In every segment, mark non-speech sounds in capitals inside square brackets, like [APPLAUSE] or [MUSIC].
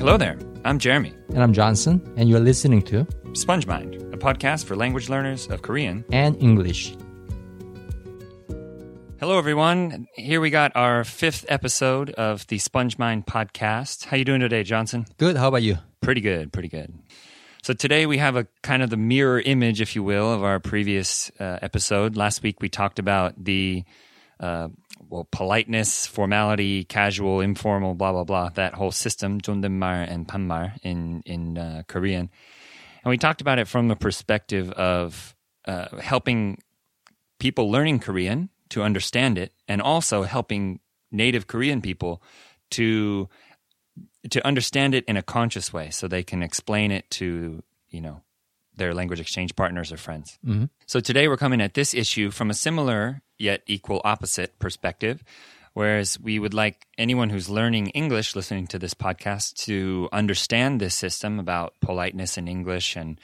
Hello there. I'm Jeremy. And I'm Johnson, and you're listening to Sponge Mind, a podcast for language learners of Korean. and English. Hello, everyone. Here we got our fifth episode of the Sponge Mind podcast. How you doing today, Johnson? Good. How about you? Pretty good, pretty good. So today we have a kind of the mirror image, if you will, of our previous uh, episode. Last week we talked about the uh, well, politeness, formality, casual, informal, blah blah blah. That whole system, Jondaemal and Panmal in in uh, Korean, and we talked about it from the perspective of uh, helping people learning Korean to understand it, and also helping native Korean people to to understand it in a conscious way, so they can explain it to you know their language exchange partners or friends. Mm-hmm. So today we're coming at this issue from a similar yet equal opposite perspective whereas we would like anyone who's learning english listening to this podcast to understand this system about politeness in english and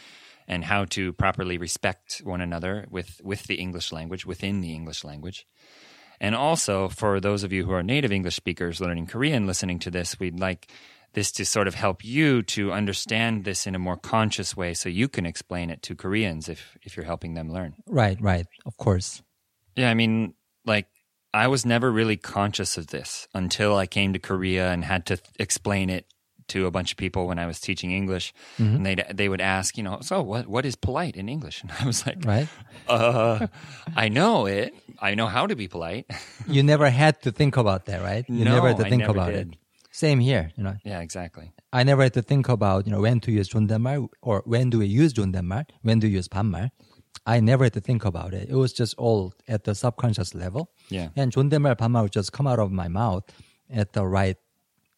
and how to properly respect one another with with the english language within the english language and also, for those of you who are native English speakers learning Korean listening to this, we'd like this to sort of help you to understand this in a more conscious way so you can explain it to Koreans if, if you're helping them learn. Right, right. Of course. Yeah, I mean, like, I was never really conscious of this until I came to Korea and had to th- explain it to a bunch of people when I was teaching English. And they they would ask, you know, so what what is polite in English? [LAUGHS] And I was like, Right. uh, I know it. I know how to be polite. [LAUGHS] You never had to think about that, right? You No, never had to I think never about did. it. Same here. You know, yeah, exactly. I never had to think about you know when to use 존댓말 or when do we use 존댓말, when do we use 반말. I never had to think about it. It was just all at the subconscious level. Yeah. And 존댓말 반말 would just come out of my mouth at the right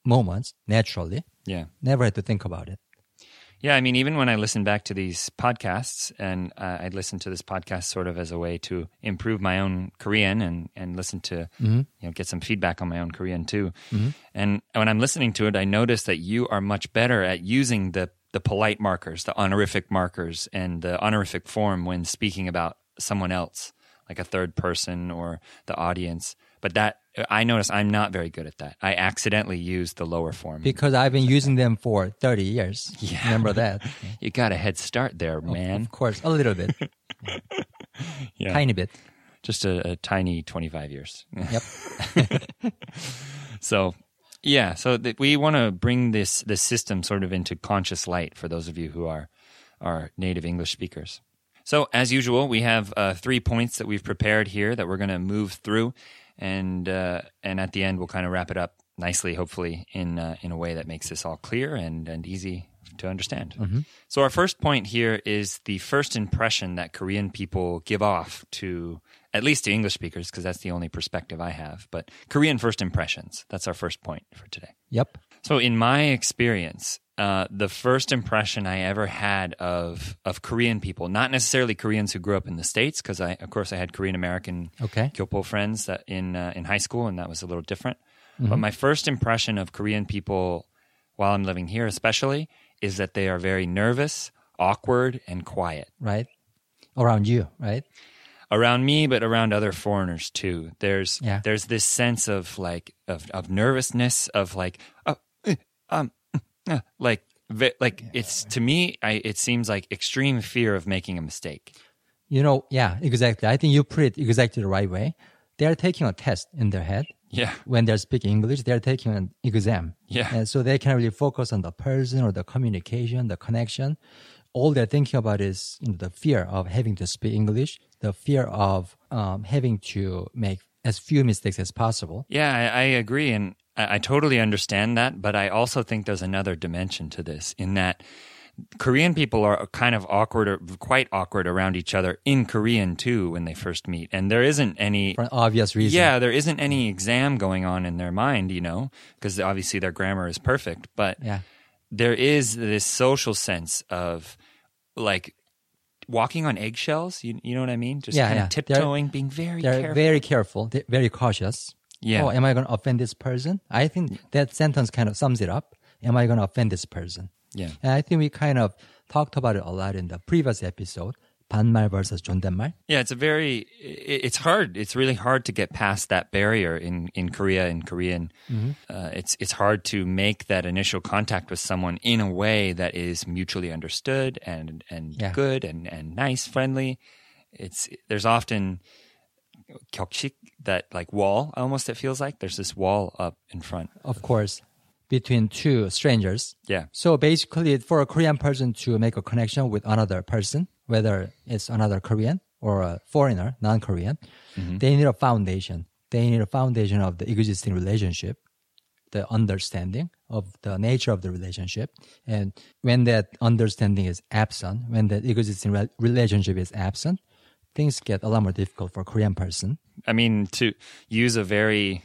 moments naturally. Yeah. Never had to think about it. Yeah, I mean, even when I listen back to these podcasts, and uh, I'd listen to this podcast sort of as a way to improve my own Korean and and listen to you know get some feedback on my own Korean too. And when I'm listening to it, I notice that you are much better at using the the polite markers, the honorific markers, and the honorific form when speaking about someone else, like a third person or the audience. But that I notice I'm not very good at that. I accidentally use the lower form. Because I've been using them for 30 years. Yeah. Remember that? [LAUGHS] you got a head start there, man. Of course, a little bit, [LAUGHS] Yeah. tiny bit. just a, a tiny 25 years. Yep. [LAUGHS] so, yeah, so th- we want to bring this this system sort of into conscious light for those of you who are are native English speakers. So, as usual, we have uh, three points that we've prepared here that we're going to move through, and uh, and at the end we'll kind of wrap it up nicely, hopefully in uh, in a way that makes this all clear and and easy to understand. So, our first point here is the first impression that Korean people give off to at least to English speakers, because that's the only perspective I have. But Korean first impressions. That's our first point for today. Yep. So, in my experience, uh, the first impression I ever had of of Korean people, not necessarily Koreans who grew up in the states, because I, of course, I had Korean American Okay. Kyopo friends that in uh, in high school, and that was a little different. But my first impression of Korean people while I'm living here, especially, is that they are very nervous, awkward, and quiet Right. Around you, right? Around me, but around other foreigners too. There's Yeah. there's this sense of like of of nervousness of like oh, eh, um uh, like like it's to me I, it seems like extreme fear of making a mistake. You know, yeah, exactly. I think you put it exactly the right way. They are taking a test in their head. Yeah. When they're speaking English, they're taking an exam. Yeah. And so they can really focus on the person or the communication, the connection. All they're thinking about is you know, the fear of having to speak English, the fear of um, having to make as few mistakes as possible. Yeah, I, I agree, and I, I totally understand that. But I also think there's another dimension to this in that Korean people are kind of awkward, or quite awkward around each other in Korean too when they first meet, and there isn't any For an obvious reason. Yeah, there isn't any exam going on in their mind, you know, because obviously their grammar is perfect. But Yeah. there is this social sense of like walking on eggshells. You, you know what I mean? Just Yeah, kind yeah. of They're- tiptoeing, being very They're careful. very careful, they're very cautious. Yeah. Oh, am I going to offend this person? I think that sentence kind of sums it up. Am I going to offend this person? yeah. And I think we kind of talked about it a lot in the previous episode. 반말 versus 존댓말. Yeah, it's a very i- it's hard. It's really hard to get past that barrier in in Korea in Korean. Uh, it's it's hard to make that initial contact with someone in a way that is mutually understood and and Yeah. good and and nice, friendly. It's there's often 격식 that like wall almost it feels like there's this wall up in front. Of course, between two strangers. Yeah. So basically, for a Korean person to make a connection with another person, whether it's another Korean or a foreigner, non-Korean, mm-hmm. they need a foundation. They need a foundation of the existing relationship, the understanding of the nature of the relationship. And when that understanding is absent, when that existing re- relationship is absent, things get a lot more difficult for a Korean person. I mean, to use a very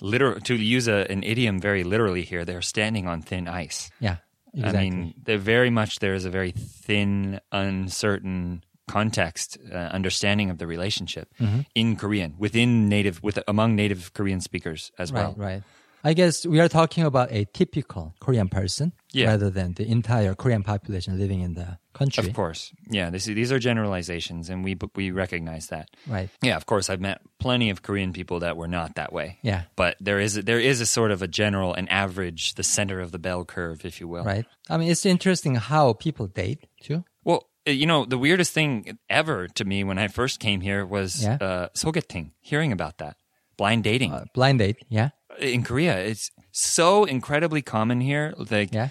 literal, to use a, an idiom very literally here, they're standing on thin ice. Yeah, exactly. I mean, they're very much there is a very thin, uncertain context, uh, understanding of the relationship Mm-hmm. in Korean within native, with among native Korean speakers as well. Right, right. I guess we are talking about a typical Korean person Yeah. rather than the entire Korean population living in the country. Of course, yeah. This, these are generalizations, and we we recognize that. Right. Yeah, of course. I've met plenty of Korean people that were not that way. Yeah. but there is a, there is a sort of a general, an average, the center of the bell curve, if you will. Right. I mean, it's interesting how people date too. Well, uh, you know, the weirdest thing ever to me when I first came here was Yeah. uh, sogeting, hearing about that, blind dating. Uh, blind date. Yeah. In Korea, it's so incredibly common here. Like, Yeah.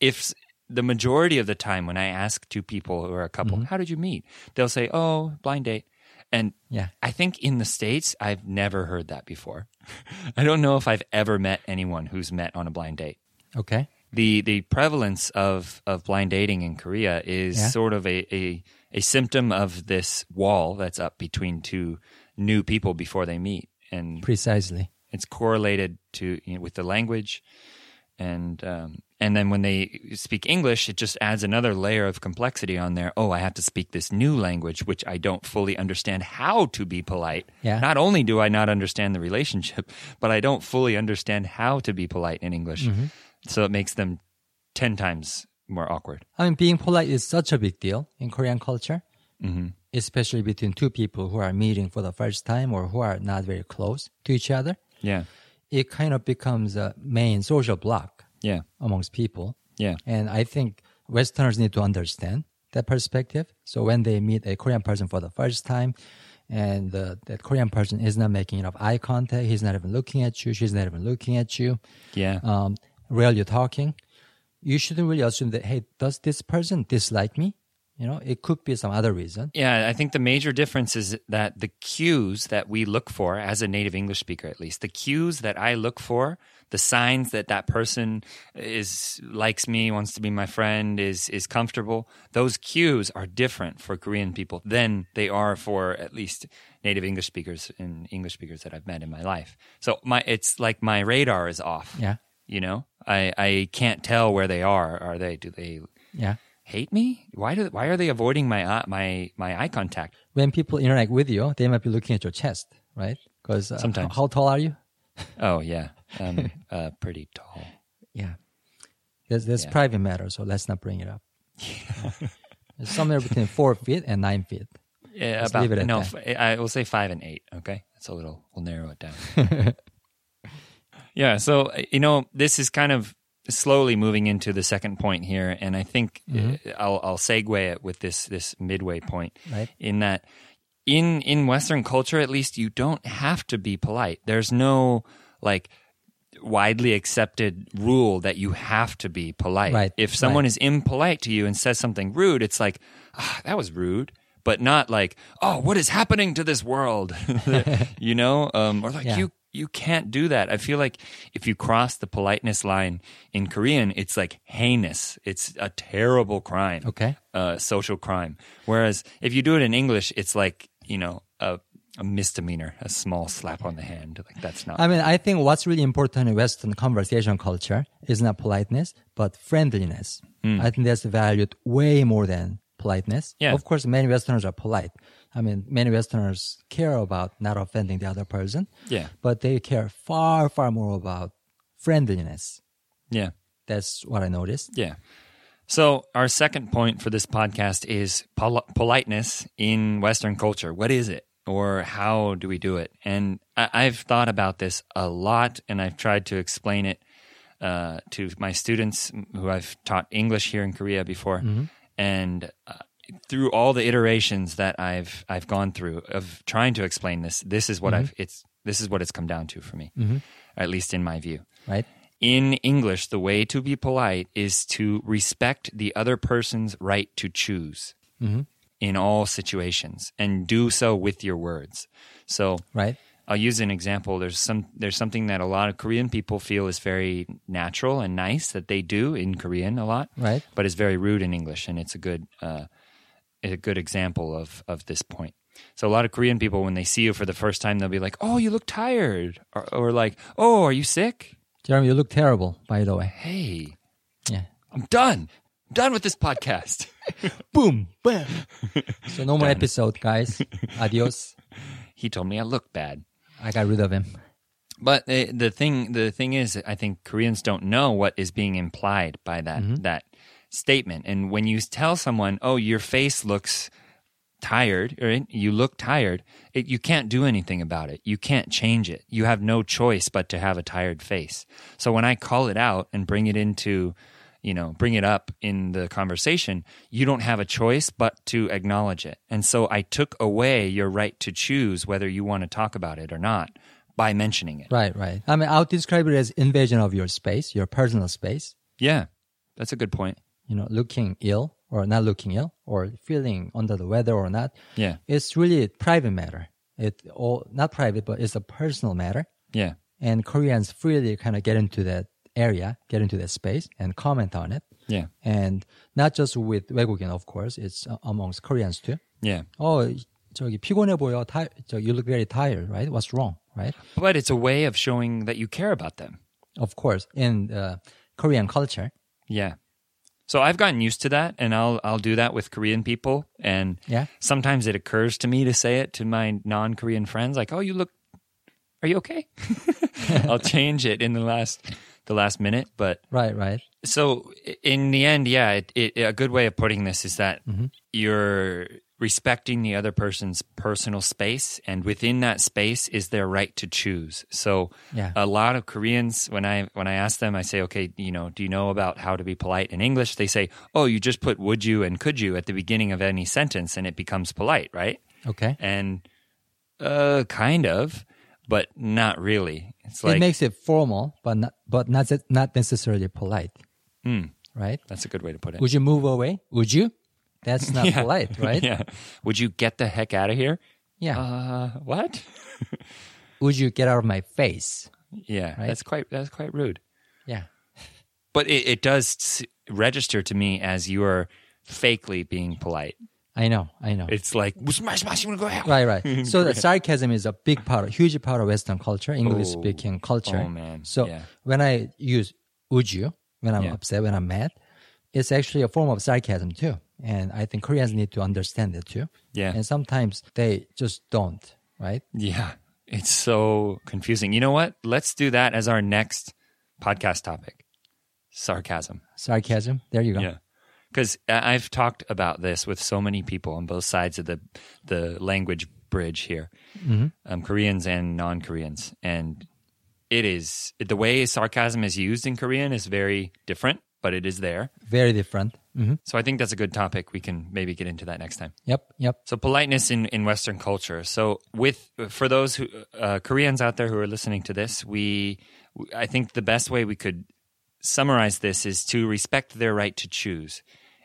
if the majority of the time when I ask two people who are a couple, Mm-hmm. how did you meet? They'll say, oh, blind date. And Yeah. I think in the States, I've never heard that before. [LAUGHS] I don't know if I've ever met anyone who's met on a blind date Okay. the the prevalence of of blind dating in Korea is Yeah. sort of a, a a symptom of this wall that's up between two new people before they meet, and Precisely. It's correlated to you know, with the language, and um, and then when they speak English, it just adds another layer of complexity on there. Oh, I have to speak this new language, which I don't fully understand how to be polite. Yeah. Not only do I not understand the relationship, but I don't fully understand how to be polite in English. So it makes them ten times more awkward. I mean, being polite is such a big deal in Korean culture, Mm-hmm. especially between two people who are meeting for the first time or who are not very close to each other. Yeah, It kind of becomes a main social block yeah, amongst people. yeah, And I think Westerners need to understand that perspective. So when they meet a Korean person for the first time, and uh, that Korean person is not making enough eye contact, he's not even looking at you, she's not even looking at you, yeah. um, rarely talking, you shouldn't really assume that, hey, does this person dislike me? You know, it could be some other reason. Yeah, I think the major difference is that the cues that we look for as a native English speaker, at least, the cues that I look for, the signs that that person is likes me, wants to be my friend, is is comfortable. Those cues are different for Korean people than they are for at least native English speakers and English speakers that I've met in my life. So my it's like my radar is off. Yeah. You know, I I can't tell where they are. Are they? Do they Yeah. Hate me? Why do why are they avoiding my eye, my my eye contact? When people interact with you, they might be looking at your chest, right? Because uh, Sometimes. how tall are you? [LAUGHS] Oh yeah, um, [LAUGHS] uh, pretty tall. Yeah. That's, that's Yeah. private matter, so let's not bring it up. [LAUGHS] it's somewhere between four feet and nine feet. Yeah, Let's about leave it at no, that. I will say five and eight. Okay, that's a little. We'll narrow it down. yeah, so uh, you know, this is kind of slowly moving into the second point here, and I think Mm-hmm. uh, I'll I'll segue it with this this midway point Right. in that in in Western culture, at least, you don't have to be polite. There's no like widely accepted rule that you have to be polite. Right, If someone right. is impolite to you and says something rude, it's like, ah, that was rude, but not like, oh, what is happening to this world? [LAUGHS] [LAUGHS] you know, um, or like Yeah. you you can't do that. I feel like if you cross the politeness line in Korean, it's like heinous. It's a terrible crime Okay. uh, social crime. Whereas if you do it in English, it's like you know a, a misdemeanor, a small slap on the hand. Like that's not. I mean, I think what's really important in Western conversation culture is not politeness, but friendliness. Hmm. I think that's valued way more than politeness. Yeah. Of course, many Westerners are polite. I mean, many Westerners care about not offending the other person. Yeah. But they care far, far more about friendliness. yeah, That's what I noticed. yeah. So, our second point for this podcast is pol- politeness in Western culture. What is it? Or how do we do it? And I- I've thought about this a lot and I've tried to explain it uh, to my students who I've taught English here in Korea before. And uh, through all the iterations that I've I've gone through of trying to explain this, this is what mm-hmm. I've it's this is what it's come down to for me, mm-hmm. at least in my view Right? in English, the way to be polite is to respect the other person's right to choose mm-hmm. in all situations and do so with your words. So Right? I'll use an example. There's some there's something that a lot of Korean people feel is very natural and nice that they do in Korean a lot, Right. but is very rude in English, and it's a good uh, a good example of of this point. So a lot of Korean people, when they see you for the first time, they'll be like, "Oh, you look tired," or, or like, "Oh, are you sick?" Jeremy, you look terrible, by the way. Hey, Yeah. I'm done. I'm done with this podcast. [LAUGHS] Boom. Bam. so no more episode, guys. Adios. he told me I look bad. I got rid of him. But the, the thing the thing is, I think Koreans don't know what is being implied by that mm-hmm. that statement. And when you tell someone, "Oh, your face looks tired," or "You look tired," it, you can't do anything about it. You can't change it. You have no choice but to have a tired face. So when I call it out and bring it into you know, bring it up in the conversation, you don't have a choice but to acknowledge it. And so I took away your right to choose whether you want to talk about it or not by mentioning it. Right, right. I mean, I would describe it as invasion of your space, your personal space. Yeah, that's a good point You know, looking ill or not looking ill or feeling under the weather or not. Yeah, It's really a private matter. It all not private, but it's a personal matter. yeah, And Koreans freely kind of get into that area, get into that space, and comment on it. yeah, And not just with 외국인, of course, it's uh, amongst Koreans too. yeah. Oh, 저기 피곤해 보여. Ti- 저, you look very tired, right? What's wrong, right? But it's a way of showing that you care about them. Of course, in uh, Korean culture, Yeah. So I've gotten used to that and I'll I'll do that with Korean people and Yeah. sometimes it occurs to me to say it to my non-Korean friends like, "Oh, you look Are you okay?" [LAUGHS] I'll change it in the last the last minute, but right, right, so in the end, yeah, it, it, a good way of putting this is that mm-hmm. you're respecting the other person's personal space, and within that space is their right to choose. So, Yeah. a lot of Koreans, when I when I ask them, I say, okay, you know, do you know about how to be polite in English? They say, oh, you just put would you and could you at the beginning of any sentence, and it becomes polite, right? okay. And uh, kind of, but not really. It's it makes it formal, but not, but not not necessarily polite, Hmm. right? that's a good way to put it. Would you move away? Would you? That's [LAUGHS] not yeah. polite, [LAUGHS] right? yeah. Would you get the heck out of here? Yeah. Uh, what? [LAUGHS] Would you get out of my face? Yeah. Right? That's quite that's quite rude. Yeah. But it, it does register to me as you are fakely being polite. I know, I know. It's like smash, smash, you go out. Right, right. So the sarcasm is a big part, huge part of Western culture, English oh, speaking culture. Oh man. So yeah. when I use "would you" when I'm yeah. upset, when I'm mad, it's actually a form of sarcasm too. And I think Koreans need to understand it too. Yeah. And sometimes they just don't, right? Yeah, it's so confusing. You know what? Let's do that as our next podcast topic. Sarcasm. Sarcasm. There you go. Yeah. Because I've talked about this with so many people on both sides of the the language bridge here, um, Koreans and non Koreans, and it is the way sarcasm is used in Korean is very different, but it is there. Very different. hmm So I think that's a good topic. We can maybe get into that next time. Yep, yep. So politeness in, in Western culture. So with for those who uh, Koreans out there who are listening to this, we I think the best way we could summarize this is to respect their right to choose.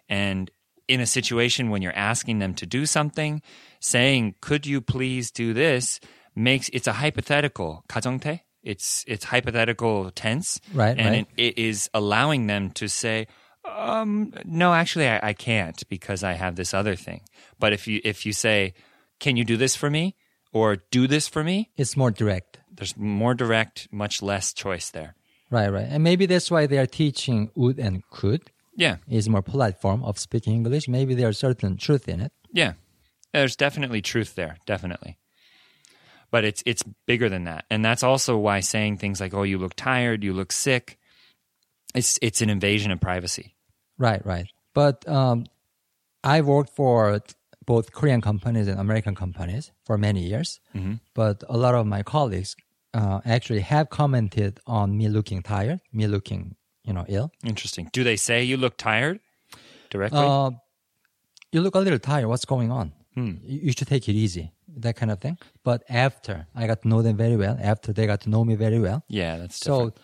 And in a situation when you're asking them to do something, saying "Could you please do this?" makes it's a hypothetical 가정태. it's it's hypothetical tense, Right, And right. It, it is allowing them to say, um, no, actually, I, I can't because I have this other thing. But if you if you say, "Can you do this for me?" or "Do this for me," It's more direct. there's more direct, much less choice there. Right, right. And maybe that's why they are teaching would and could Yeah, is more polite form of speaking English. Maybe there's certain truth in it. yeah. There's definitely truth there, definitely. But it's it's bigger than that, and that's also why saying things like "Oh, you look tired," "You look sick," it's it's an invasion of privacy. Right, right. But um, I worked for both Korean companies and American companies for many years. But a lot of my colleagues uh, actually have commented on me looking tired, me looking, you know, ill. Interesting. Do they say you look tired directly? Uh, you look a little tired. What's going on? You you should take it easy. That kind of thing. But after I got to know them very well, after they got to know me very well, yeah, that's so different.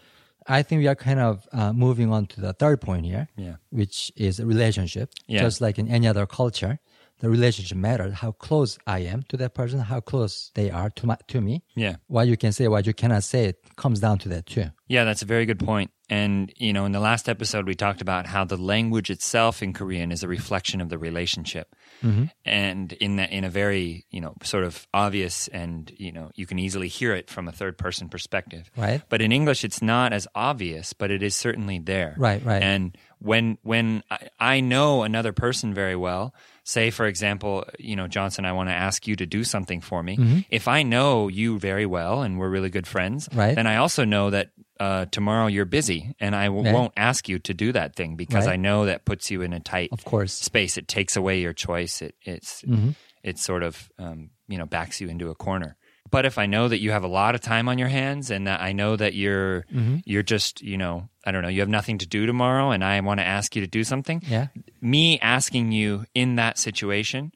I think we are kind of uh, moving on to the third point here, Yeah. which is a relationship. Yeah. Just like in any other culture, the relationship matters. How close I am to that person, how close they are to my, to me. Yeah. What you can say, what you cannot say, it comes down to that too. Yeah, that's a very good point. And, you know, in the last episode, we talked about how the language itself in Korean is a reflection of the relationship. Mm-hmm. And in that, in a very, you know, sort of obvious and, you know, you can easily hear it from a third person perspective. Right. But in English, it's not as obvious, but it is certainly there. Right, right. And when, when I, I know another person very well, say, for example, you know, Johnson, I want to ask you to do something for me. Mm-hmm. If I know you very well and we're really good friends, Right. then I also know that uh, tomorrow you're busy and I w- Right. won't ask you to do that thing because Right. I know that puts you in a tight Of course. space. It takes away your choice. It it's Mm-hmm. it sort of um, you know backs you into a corner. But if I know that you have a lot of time on your hands and that I know that you're Mm-hmm. you're just you know I don't know you have nothing to do tomorrow and I want to ask you to do something, Yeah. me asking you in that situation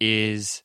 is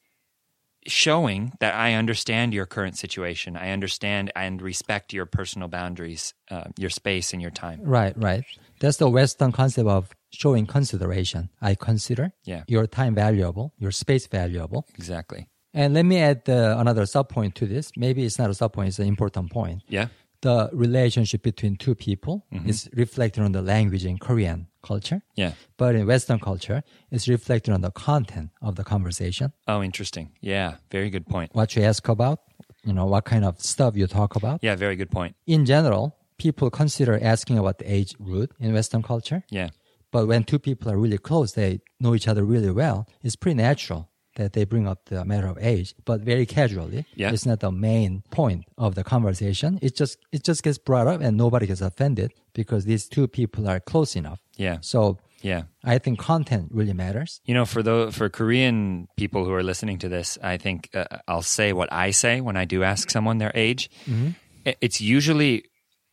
showing that I understand your current situation. I understand and respect your personal boundaries, uh, your space, and your time. Right, right. That's the Western concept of showing consideration. I consider Yeah. your time valuable, your space valuable. Exactly. And let me add uh, another sub point to this. Maybe it's not a sub point, it's an important point. Yeah. The relationship between two people Mm-hmm. is reflected on the language in Korean culture. Yeah. But in Western culture, it's reflected on the content of the conversation. Oh, interesting. Yeah. Very good point. What you ask about, you know, what kind of stuff you talk about. Yeah. Very good point. In general, people consider asking about the age rude in Western culture. Yeah. But when two people are really close, they know each other really well, it's pretty natural that they bring up the matter of age, but very casually. Yeah. It's not the main point of the conversation. It just it just gets brought up and nobody gets offended because these two people are close enough. Yeah. So Yeah. I think content really matters. You know, for the for Korean people who are listening to this, I think uh, I'll say what I say when I do ask someone their age. I- It's usually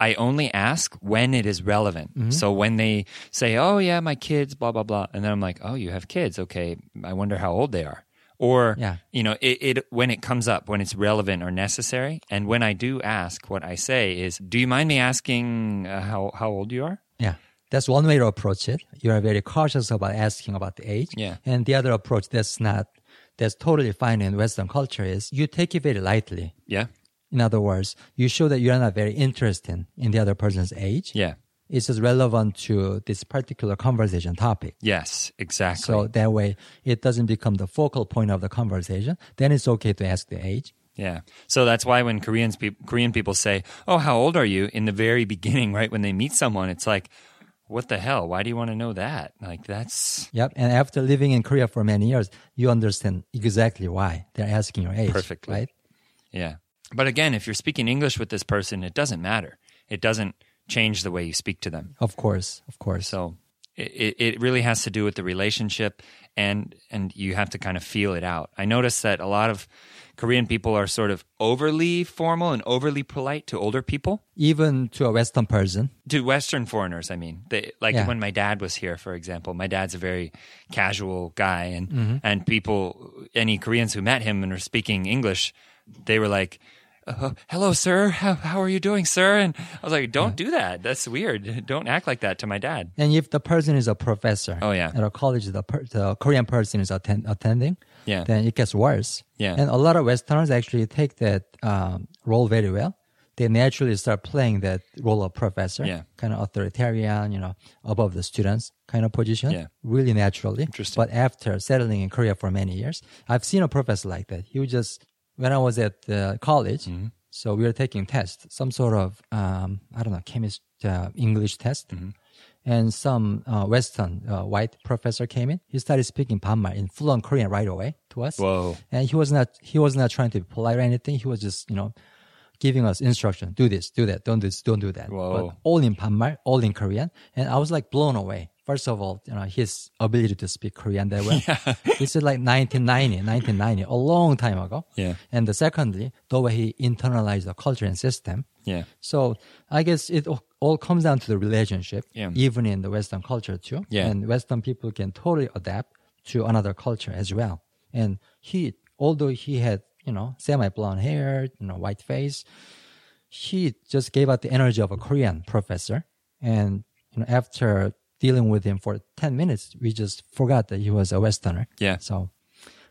I only ask when it is relevant. So when they say, "Oh yeah, my kids," blah blah blah, and then I'm like, "Oh, you have kids? Okay, I wonder how old they are." Or Yeah. you know, it, it when it comes up when it's relevant or necessary, and when I do ask, what I say is, "Do you mind me asking uh, how how old you are?" Yeah. That's one way to approach it. You are very cautious about asking about the age. Yeah. And the other approach that's not that's totally fine in Western culture is you take it very lightly. Yeah, In other words, you show that you're not very interested in the other person's age. yeah, It's just relevant to this particular conversation topic. yes, exactly. So that way it doesn't become the focal point of the conversation. Then it's okay to ask the age. Yeah. So that's why when Koreans peop Korean people say, "Oh, how old are you?" in the very [LAUGHS] beginning, right when they meet someone, it's like, "What the hell? Why do you want to know that?" Like that's Yep. And after living in Korea for many years, you understand exactly why they're asking your age. Perfectly. Right? yeah. But again, if you're speaking English with this person, it doesn't matter. It doesn't change the way you speak to them. Of course. Of course. So it, it really has to do with the relationship and and you have to kind of feel it out. I notice that a lot of Korean people are sort of overly formal and overly polite to older people. Even to a Western person. to Western foreigners, I mean, they, like Yeah. when my dad was here, for example, my dad's a very casual guy, and mm-hmm. and people, any Koreans who met him and were speaking English, they were like, uh, "Hello, sir. How how are you doing, sir?" And I was like, "Don't do that. That's weird. Don't act like that to my dad." And if the person is a professor Oh, yeah. at a college, the, per, the Korean person is attend, attending, Yeah. then it gets worse. Yeah. And a lot of Westerners actually take that um, role very well. They naturally start playing that role of professor, Yeah. kind of authoritarian, you know, above the students kind of position, Yeah. really naturally. Interesting. But after settling in Korea for many years, I've seen a professor like that. He would just, when I was at uh, college, Mm-hmm. so we were taking tests, some sort of, um, I don't know, chemist, uh, English test. Mm-hmm. And some uh, Western uh, white professor came in. He started speaking Panmal in fluent Korean right away to us. Whoa. And he was not he was not trying to be polite or anything. He was just you know giving us instruction: do this, do that, don't do this, don't do that. Whoa. But all in Panmal, all in Korean, and I was like blown away First of all, you know, his ability to speak Korean that well. [LAUGHS] This is like 1990, 1990, a long time ago. Yeah. And the secondly, the way he internalized the culture and system. Yeah. So I guess it all- all comes down to the relationship, Yeah. even in the Western culture too. Yeah. And Western people can totally adapt to another culture as well. And he, although he had, you know, semi blonde hair, you know, white face, he just gave out the energy of a Korean professor. And, you know, after dealing with him for 10 minutes, we just forgot that he was a Westerner. Yeah. So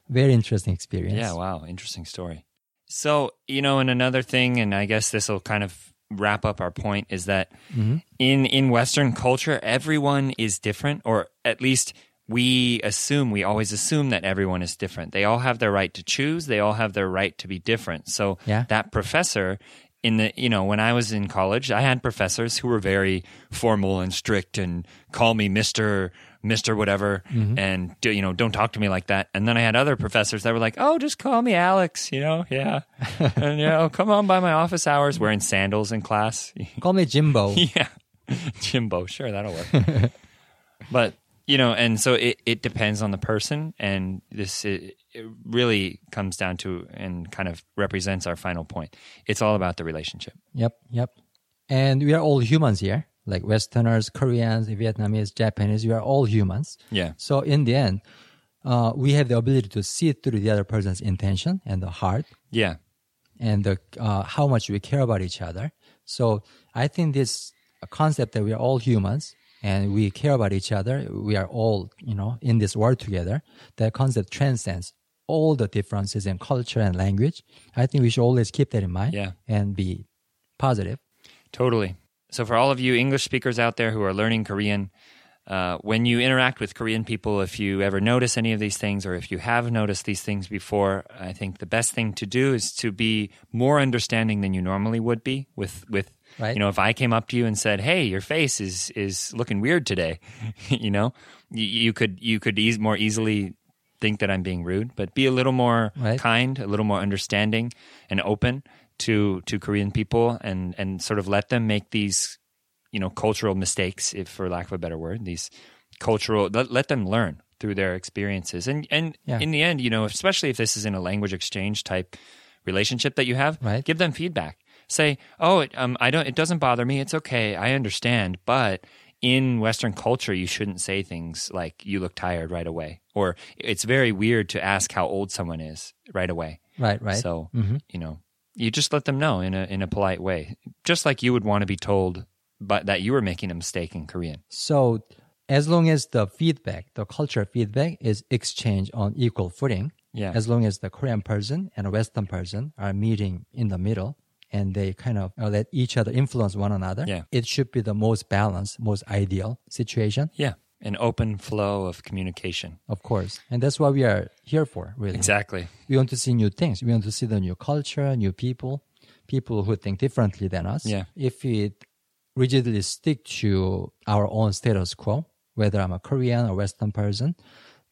very interesting experience. Yeah, wow, interesting story. So, you know, and another thing, and I guess this will kind of wrap up our point, is that mm-hmm. in in Western culture, everyone is different, or at least we assume we always assume that everyone is different. They all have their right to choose. They all have their right to be different. So Yeah. that professor in the you know when I was in college, I had professors who were very formal and strict and call me Mister Mister whatever mm-hmm. and do, you know don't talk to me like that. And then I had other professors that were like, oh, just call me Alex, you know, yeah, [LAUGHS] and you know, come on by my office hours wearing sandals in class. [LAUGHS] Call me Jimbo. yeah, [LAUGHS] Jimbo, sure that'll work. but you know, and so it, it depends on the person, and this it, it really comes down to and kind of represents our final point. It's all about the relationship. Yep, yep. And we are all humans here, like Westerners, Koreans, Vietnamese, Japanese. We are all humans. Yeah, So in the end, uh, we have the ability to see through the other person's intention and the heart yeah, and the, uh, how much we care about each other. So I think this concept that we are all humans and we care about each other, we are all, you know, in this world together. That concept transcends all the differences in culture and language. I think we should always keep that in mind Yeah. and be positive. totally. So for all of you English speakers out there who are learning Korean, uh, when you interact with Korean people, if you ever notice any of these things, or if you have noticed these things before, I think the best thing to do is to be more understanding than you normally would be. With with Right. you know, if I came up to you and said, "Hey, your face is is looking weird today," [LAUGHS] you know, you, you could you could eas- more easily think that I'm being rude, but be a little more Right. kind, a little more understanding, and open to to Korean people, and and sort of let them make these you know cultural mistakes if for lack of a better word these cultural let, let them learn through their experiences and and Yeah. in the end you know especially if this is in a language exchange type relationship that you have Right. give them feedback say oh it, um, i don't it doesn't bother me it's okay i understand but in western culture you shouldn't say things like you look tired right away or it's very weird to ask how old someone is right away Right, right. so Mhm. you know, you just let them know in a in a polite way, just like you would want to be told, but that you were making a mistake in Korean. So as long as the feedback, the cultural feedback is exchanged on equal footing, Yeah. as long as the Korean person and a Western person are meeting in the middle and they kind of uh, let each other influence one another, Yeah. it should be the most balanced, most ideal situation, Yeah, an open flow of communication. of course. And that's what we are here for, really. Exactly. We want to see new things. We want to see the new culture, new people, people who think differently than us. Yeah. If we rigidly stick to our own status quo, whether I'm a Korean or Western person,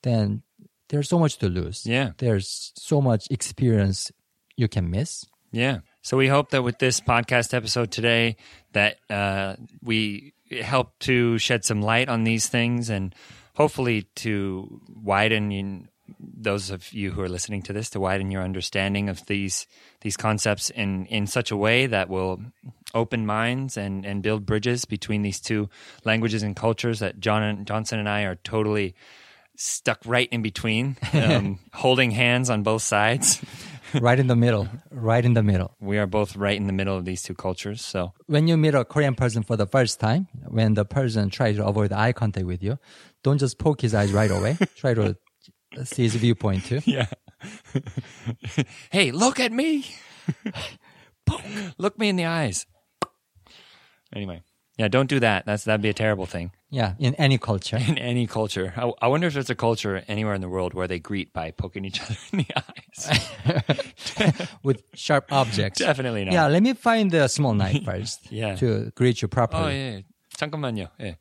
then there's so much to lose. Yeah. There's so much experience you can miss. Yeah. So we hope that with this podcast episode today, that uh, we help to shed some light on these things and hopefully to widen in those of you who are listening to this to widen your understanding of these these concepts in in such a way that will open minds and and build bridges between these two languages and cultures that John and Johnson and I are totally stuck right in between, [LAUGHS] um, holding hands on both sides. [LAUGHS] right in the middle. Right in the middle. We are both right in the middle of these two cultures. So, When you meet a Korean person for the first time, when the person tries to avoid eye contact with you, don't just poke his eyes right away. [LAUGHS] Try to see his viewpoint too. yeah. [LAUGHS] hey, look at me. look me in the eyes. Anyway, yeah, don't do that. That's that'd be a terrible thing Yeah, in any culture. in [LAUGHS] any culture. I, I wonder if there's a culture anywhere in the world where they greet by poking each [LAUGHS] other in the eyes. [LAUGHS] with sharp objects. Definitely not. Yeah, let me find the small knife first Yeah. to greet you Oh properly. 예. 잠깐만요. 예.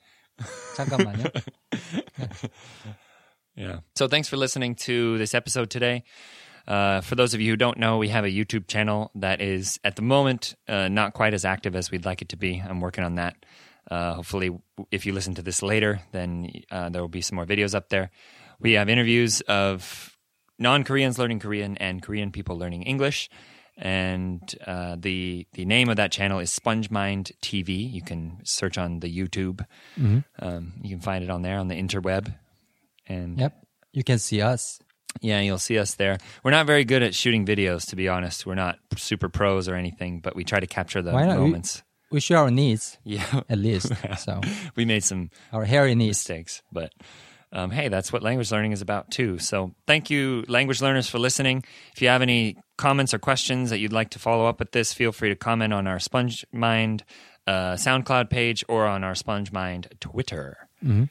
잠깐만요. Yeah. So thanks for listening to this episode today. Uh, for those of you who don't know, we have a YouTube channel that is at the moment uh, not quite as active as we'd like it to be. I'm working on that. Uh, hopefully, if you listen to this later, then uh, there will be some more videos up there. We have interviews of non Koreans learning Korean and Korean people learning English. And uh, the the name of that channel is SpongeMind TV. You can search on the YouTube. Um, you can find it on there on the interweb. And Yep. You can see us. yeah, you'll see us there. We're not very good at shooting videos, to be honest. We're not super pros or anything, but we try to capture the Why not? We- moments. We share our needs Yeah, at least. [LAUGHS] so we made some our hairy needs. mistakes, but um, hey, that's what language learning is about too. So thank you, language learners, for listening. If you have any comments or questions that you'd like to follow up with this, feel free to comment on our SpongeMind uh, SoundCloud page or on our SpongeMind Twitter. I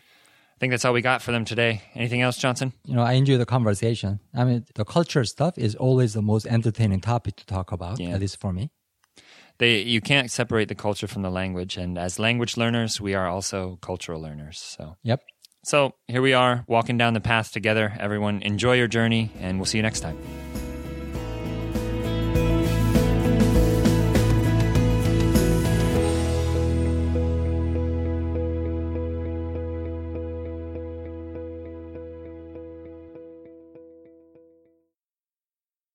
think that's all we got for them today. Anything else, Johnson? You know, I enjoy the conversation. I mean, the culture stuff is always the most entertaining topic to talk about, Yeah. at least for me. They, you can't separate the culture from the language, and as language learners, we are also cultural learners. So, Yep. so here we are, walking down the path together. Everyone, enjoy your journey, and we'll see you next time.